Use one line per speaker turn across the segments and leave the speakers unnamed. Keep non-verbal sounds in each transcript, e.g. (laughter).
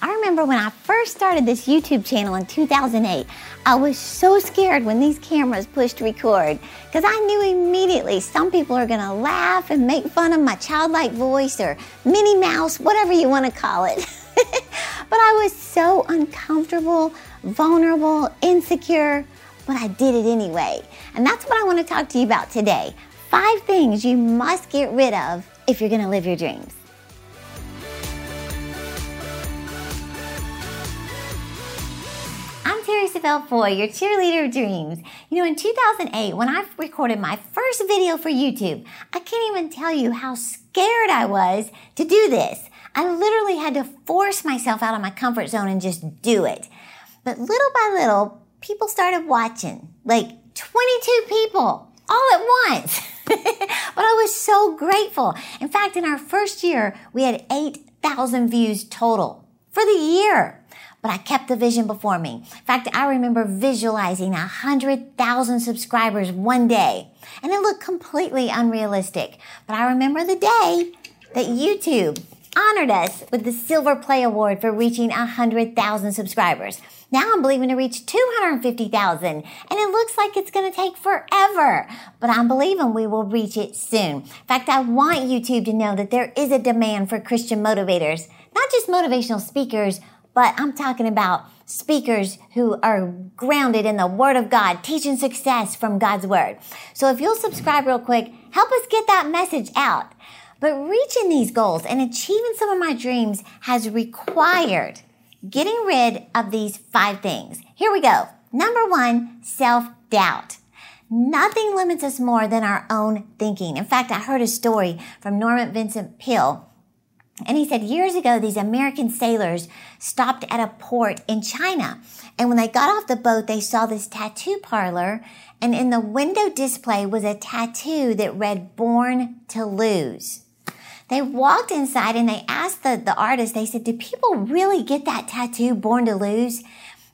I remember when I first started this YouTube channel in 2008, I was so scared when these cameras pushed record because I knew immediately some people are going to laugh and make fun of my childlike voice or Minnie Mouse, whatever you want to call it. (laughs) but I was so uncomfortable, vulnerable, insecure, but I did it anyway. And that's what I want to talk to you about today. Five things you must get rid of if you're going to live your dreams. I'm Foy, your cheerleader of dreams. You know, in 2008, when I recorded my first video for YouTube, I can't even tell you how scared I was to do this. I literally had to force myself out of my comfort zone and just do it. But little by little, people started watching, like 22 people all at once. (laughs) but I was so grateful. In fact, in our first year, we had 8,000 views total for the year. But I kept the vision before me. In fact, I remember visualizing 100,000 subscribers one day, and it looked completely unrealistic. But I remember the day that YouTube honored us with the Silver Play Award for reaching 100,000 subscribers. Now I'm believing to reach 250,000 and it looks like it's going to take forever, but I'm believing we will reach it soon. In fact, I want YouTube to know that there is a demand for Christian motivators, not just motivational speakers, but I'm talking about speakers who are grounded in the Word of God, teaching success from God's Word. So if you'll subscribe real quick, help us get that message out. But reaching these goals and achieving some of my dreams has required getting rid of these five things. Here we go. Number one, self doubt. Nothing limits us more than our own thinking. In fact, I heard a story from Norman Vincent Peale. And he said years ago, these American sailors stopped at a port in China. And when they got off the boat, they saw this tattoo parlor. And in the window display was a tattoo that read, Born to Lose. They walked inside and they asked the, the artist, they said, do people really get that tattoo, born to lose?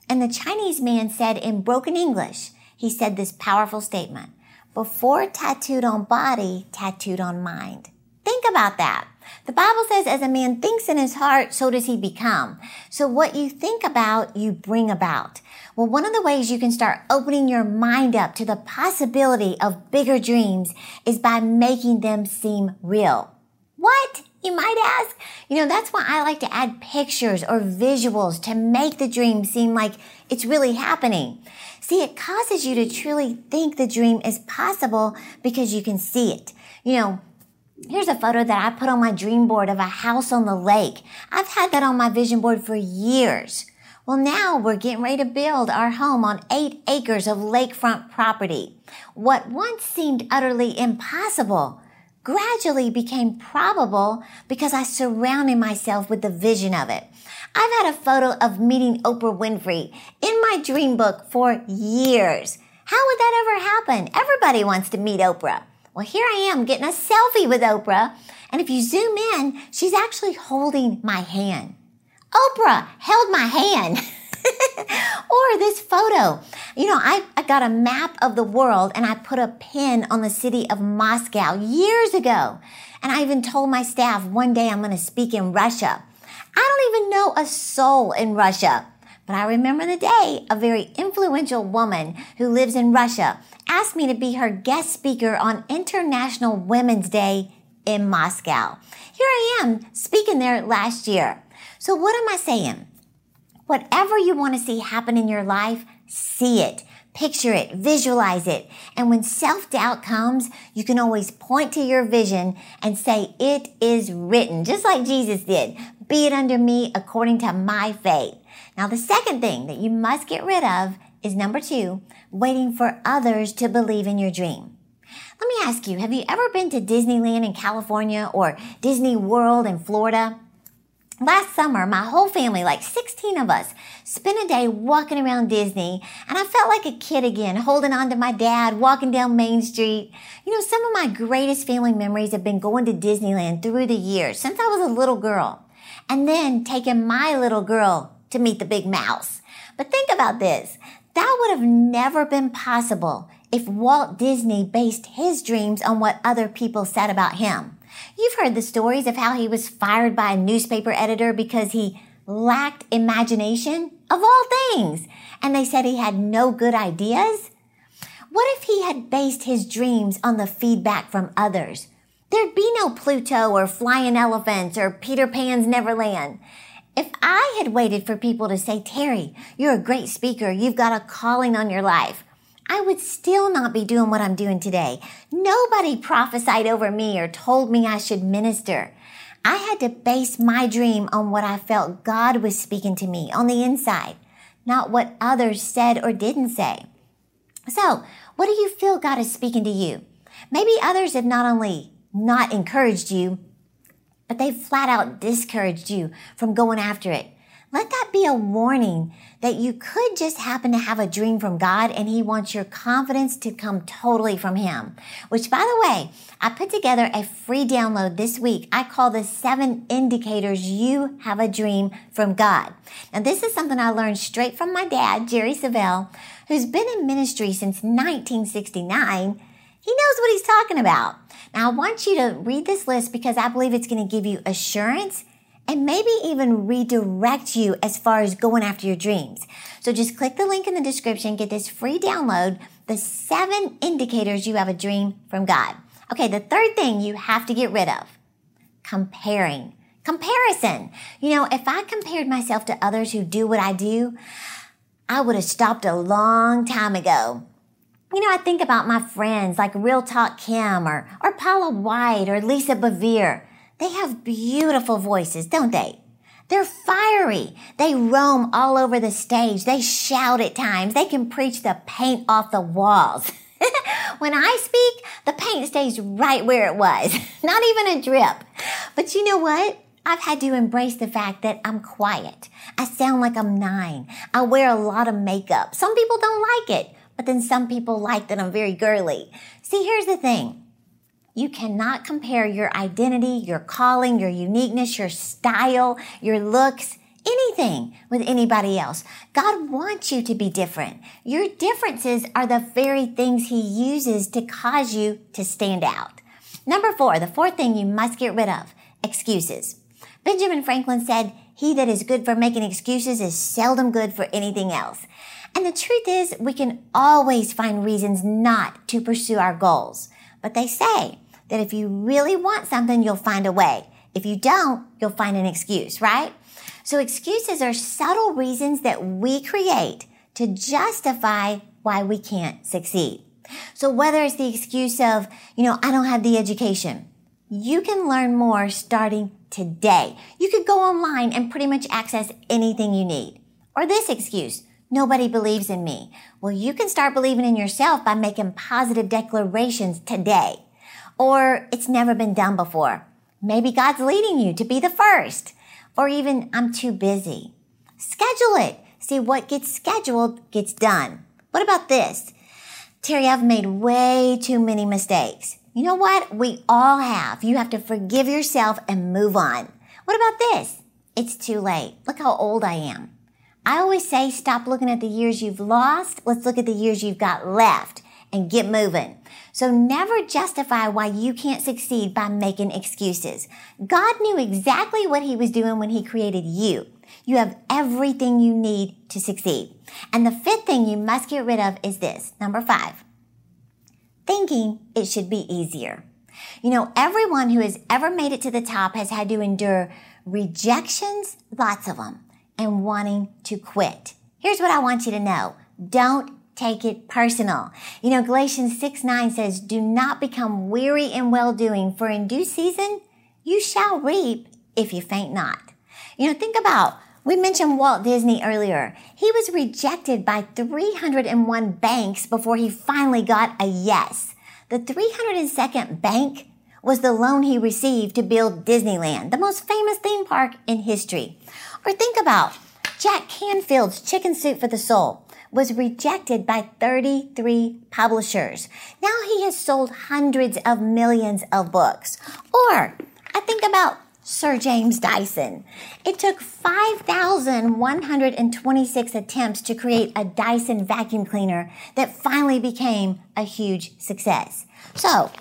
And the Chinese man said in broken English, he said this powerful statement, before tattooed on body, tattooed on mind. Think about that. The Bible says, as a man thinks in his heart, so does he become. So what you think about, you bring about. Well, one of the ways you can start opening your mind up to the possibility of bigger dreams is by making them seem real. What? You might ask? You know, that's why I like to add pictures or visuals to make the dream seem like it's really happening. See, it causes you to truly think the dream is possible because you can see it. You know, Here's a photo that I put on my dream board of a house on the lake. I've had that on my vision board for years. Well, now we're getting ready to build our home on eight acres of lakefront property. What once seemed utterly impossible gradually became probable because I surrounded myself with the vision of it. I've had a photo of meeting Oprah Winfrey in my dream book for years. How would that ever happen? Everybody wants to meet Oprah. Well, here I am getting a selfie with Oprah. And if you zoom in, she's actually holding my hand. Oprah held my hand. (laughs) or this photo. You know, I, I got a map of the world and I put a pin on the city of Moscow years ago. And I even told my staff one day I'm going to speak in Russia. I don't even know a soul in Russia. But I remember the day a very influential woman who lives in Russia asked me to be her guest speaker on International Women's Day in Moscow. Here I am speaking there last year. So what am I saying? Whatever you want to see happen in your life, see it. Picture it, visualize it. And when self-doubt comes, you can always point to your vision and say, it is written, just like Jesus did. Be it under me according to my faith. Now, the second thing that you must get rid of is number two, waiting for others to believe in your dream. Let me ask you, have you ever been to Disneyland in California or Disney World in Florida? Last summer, my whole family, like 16 of us, spent a day walking around Disney, and I felt like a kid again, holding on to my dad, walking down Main Street. You know, some of my greatest family memories have been going to Disneyland through the years, since I was a little girl, and then taking my little girl to meet the big mouse. But think about this. That would have never been possible if Walt Disney based his dreams on what other people said about him. You've heard the stories of how he was fired by a newspaper editor because he lacked imagination of all things. And they said he had no good ideas. What if he had based his dreams on the feedback from others? There'd be no Pluto or flying elephants or Peter Pan's Neverland. If I had waited for people to say, Terri, you're a great speaker, you've got a calling on your life, I would still not be doing what I'm doing today. Nobody prophesied over me or told me I should minister. I had to base my dream on what I felt God was speaking to me on the inside, not what others said or didn't say. So, what do you feel God is speaking to you? Maybe others have not only not encouraged you, but they flat out discouraged you from going after it. Let that be a warning that you could just happen to have a dream from God and He wants your confidence to come totally from Him. Which, by the way, I put together a free download this week. I call the seven indicators you have a dream from God. Now, this is something I learned straight from my dad, Jerry Savelle, who's been in ministry since 1969. He knows what he's talking about. Now, I want you to read this list because I believe it's going to give you assurance and maybe even redirect you as far as going after your dreams. So just click the link in the description, get this free download, the seven indicators you have a dream from God. Okay, the third thing you have to get rid of comparing. Comparison. You know, if I compared myself to others who do what I do, I would have stopped a long time ago. You know, I think about my friends like Real Talk Kim or, or Paula White or Lisa Bevere. They have beautiful voices, don't they? They're fiery. They roam all over the stage. They shout at times. They can preach the paint off the walls. (laughs) when I speak, the paint stays right where it was, (laughs) not even a drip. But you know what? I've had to embrace the fact that I'm quiet. I sound like I'm nine. I wear a lot of makeup. Some people don't like it, but then some people like that I'm very girly. See, here's the thing. You cannot compare your identity, your calling, your uniqueness, your style, your looks, anything with anybody else. God wants you to be different. Your differences are the very things He uses to cause you to stand out. Number four, the fourth thing you must get rid of excuses. Benjamin Franklin said, He that is good for making excuses is seldom good for anything else. And the truth is, we can always find reasons not to pursue our goals. But they say, that if you really want something, you'll find a way. If you don't, you'll find an excuse, right? So excuses are subtle reasons that we create to justify why we can't succeed. So whether it's the excuse of, you know, I don't have the education, you can learn more starting today. You could go online and pretty much access anything you need. Or this excuse, nobody believes in me. Well, you can start believing in yourself by making positive declarations today. Or it's never been done before. Maybe God's leading you to be the first. Or even, I'm too busy. Schedule it. See, what gets scheduled gets done. What about this? Terri, I've made way too many mistakes. You know what? We all have. You have to forgive yourself and move on. What about this? It's too late. Look how old I am. I always say stop looking at the years you've lost. Let's look at the years you've got left and get moving. So never justify why you can't succeed by making excuses. God knew exactly what he was doing when he created you. You have everything you need to succeed. And the fifth thing you must get rid of is this. Number five. Thinking it should be easier. You know, everyone who has ever made it to the top has had to endure rejections, lots of them, and wanting to quit. Here's what I want you to know. Don't take it personal. You know, Galatians 6 9 says, Do not become weary in well doing, for in due season you shall reap if you faint not. You know, think about we mentioned Walt Disney earlier. He was rejected by 301 banks before he finally got a yes. The 302nd bank was the loan he received to build Disneyland, the most famous theme park in history. Or think about Jack Canfield's Chicken Soup for the Soul was rejected by 33 publishers. Now he has sold hundreds of millions of books. Or I think about Sir James Dyson. It took 5,126 attempts to create a Dyson vacuum cleaner that finally became a huge success. So,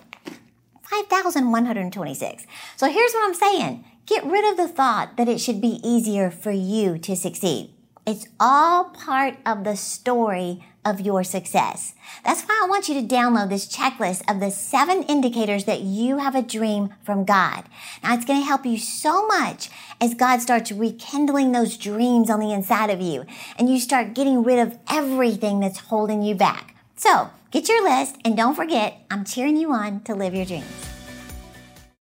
5,126. So here's what I'm saying. Get rid of the thought that it should be easier for you to succeed. It's all part of the story of your success. That's why I want you to download this checklist of the seven indicators that you have a dream from God. Now it's going to help you so much as God starts rekindling those dreams on the inside of you and you start getting rid of everything that's holding you back. So get your list and don't forget, I'm cheering you on to live your dreams.